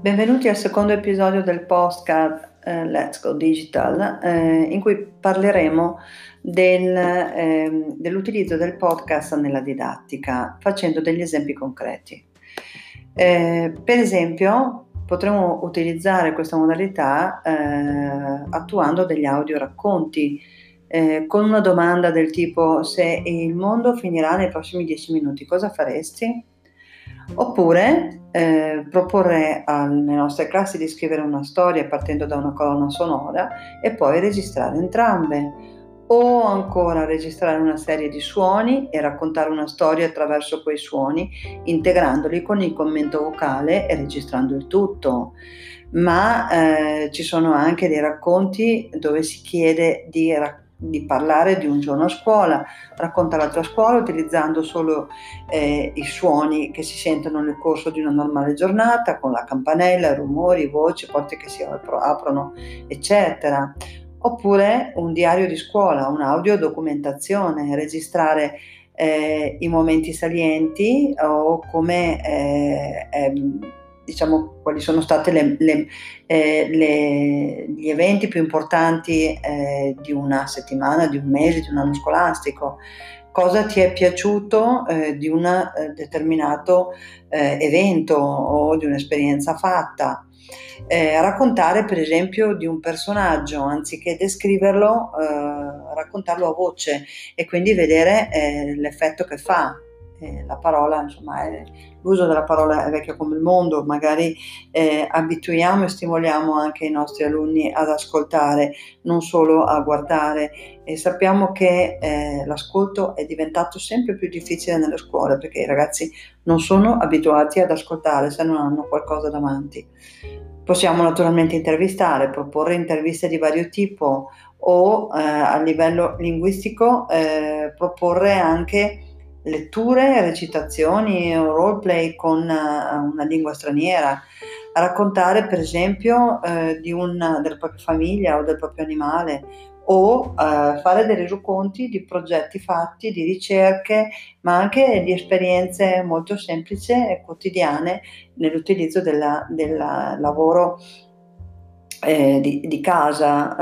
Benvenuti al secondo episodio del podcast eh, Let's Go Digital, eh, in cui parleremo del, eh, dell'utilizzo del podcast nella didattica, facendo degli esempi concreti. Eh, per esempio, potremmo utilizzare questa modalità eh, attuando degli audio racconti. Eh, con una domanda del tipo se il mondo finirà nei prossimi dieci minuti, cosa faresti? Oppure eh, proporre alle nostre classi di scrivere una storia partendo da una colonna sonora e poi registrare entrambe. O ancora registrare una serie di suoni e raccontare una storia attraverso quei suoni, integrandoli con il commento vocale e registrando il tutto. Ma eh, ci sono anche dei racconti dove si chiede di raccontare di parlare di un giorno a scuola, racconta la tua scuola utilizzando solo eh, i suoni che si sentono nel corso di una normale giornata, con la campanella, rumori, voci, porte che si aprono, eccetera. Oppure un diario di scuola, un'audio documentazione, registrare eh, i momenti salienti o come eh, ehm, diciamo, quali sono stati eh, gli eventi più importanti eh, di una settimana, di un mese, di un anno scolastico, cosa ti è piaciuto eh, di un eh, determinato eh, evento o di un'esperienza fatta. Eh, raccontare per esempio di un personaggio anziché descriverlo, raccontarlo a voce e quindi vedere l'effetto che fa eh, la parola, insomma, è, l'uso della parola è vecchio come il mondo, magari eh, abituiamo e stimoliamo anche i nostri alunni ad ascoltare, non solo a guardare e sappiamo che eh, l'ascolto è diventato sempre più difficile nelle scuole perché i ragazzi non sono abituati ad ascoltare se non hanno qualcosa davanti. Possiamo naturalmente intervistare, proporre interviste di vario tipo o eh, a livello linguistico eh, proporre anche letture, recitazioni o roleplay con uh, una lingua straniera, raccontare per esempio di una, della propria famiglia o del proprio animale o uh, fare dei resoconti di progetti fatti, di ricerche, ma anche di esperienze molto semplici e quotidiane nell'utilizzo del lavoro eh, di, di, casa.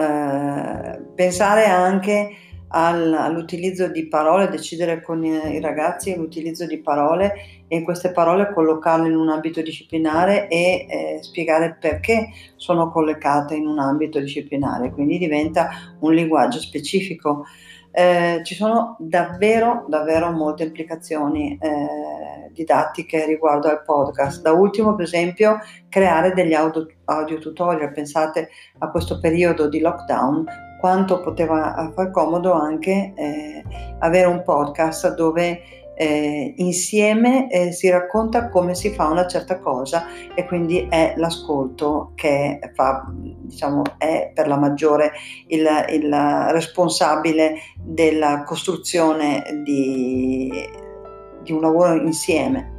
pensare anche all'utilizzo di parole, decidere con i ragazzi l'utilizzo di parole e queste parole collocarle in un ambito disciplinare e eh, spiegare perché sono collocate in un ambito disciplinare, quindi diventa un linguaggio specifico. Eh, ci sono davvero, davvero molte implicazioni eh, didattiche riguardo al podcast. Da ultimo, per esempio, creare degli audio, audio tutorial. Pensate a questo periodo di lockdown quanto poteva far comodo anche eh, avere un podcast dove eh, insieme eh, si racconta come si fa una certa cosa e quindi è l'ascolto che fa, diciamo, è per la maggiore il, il responsabile della costruzione di, di un lavoro insieme.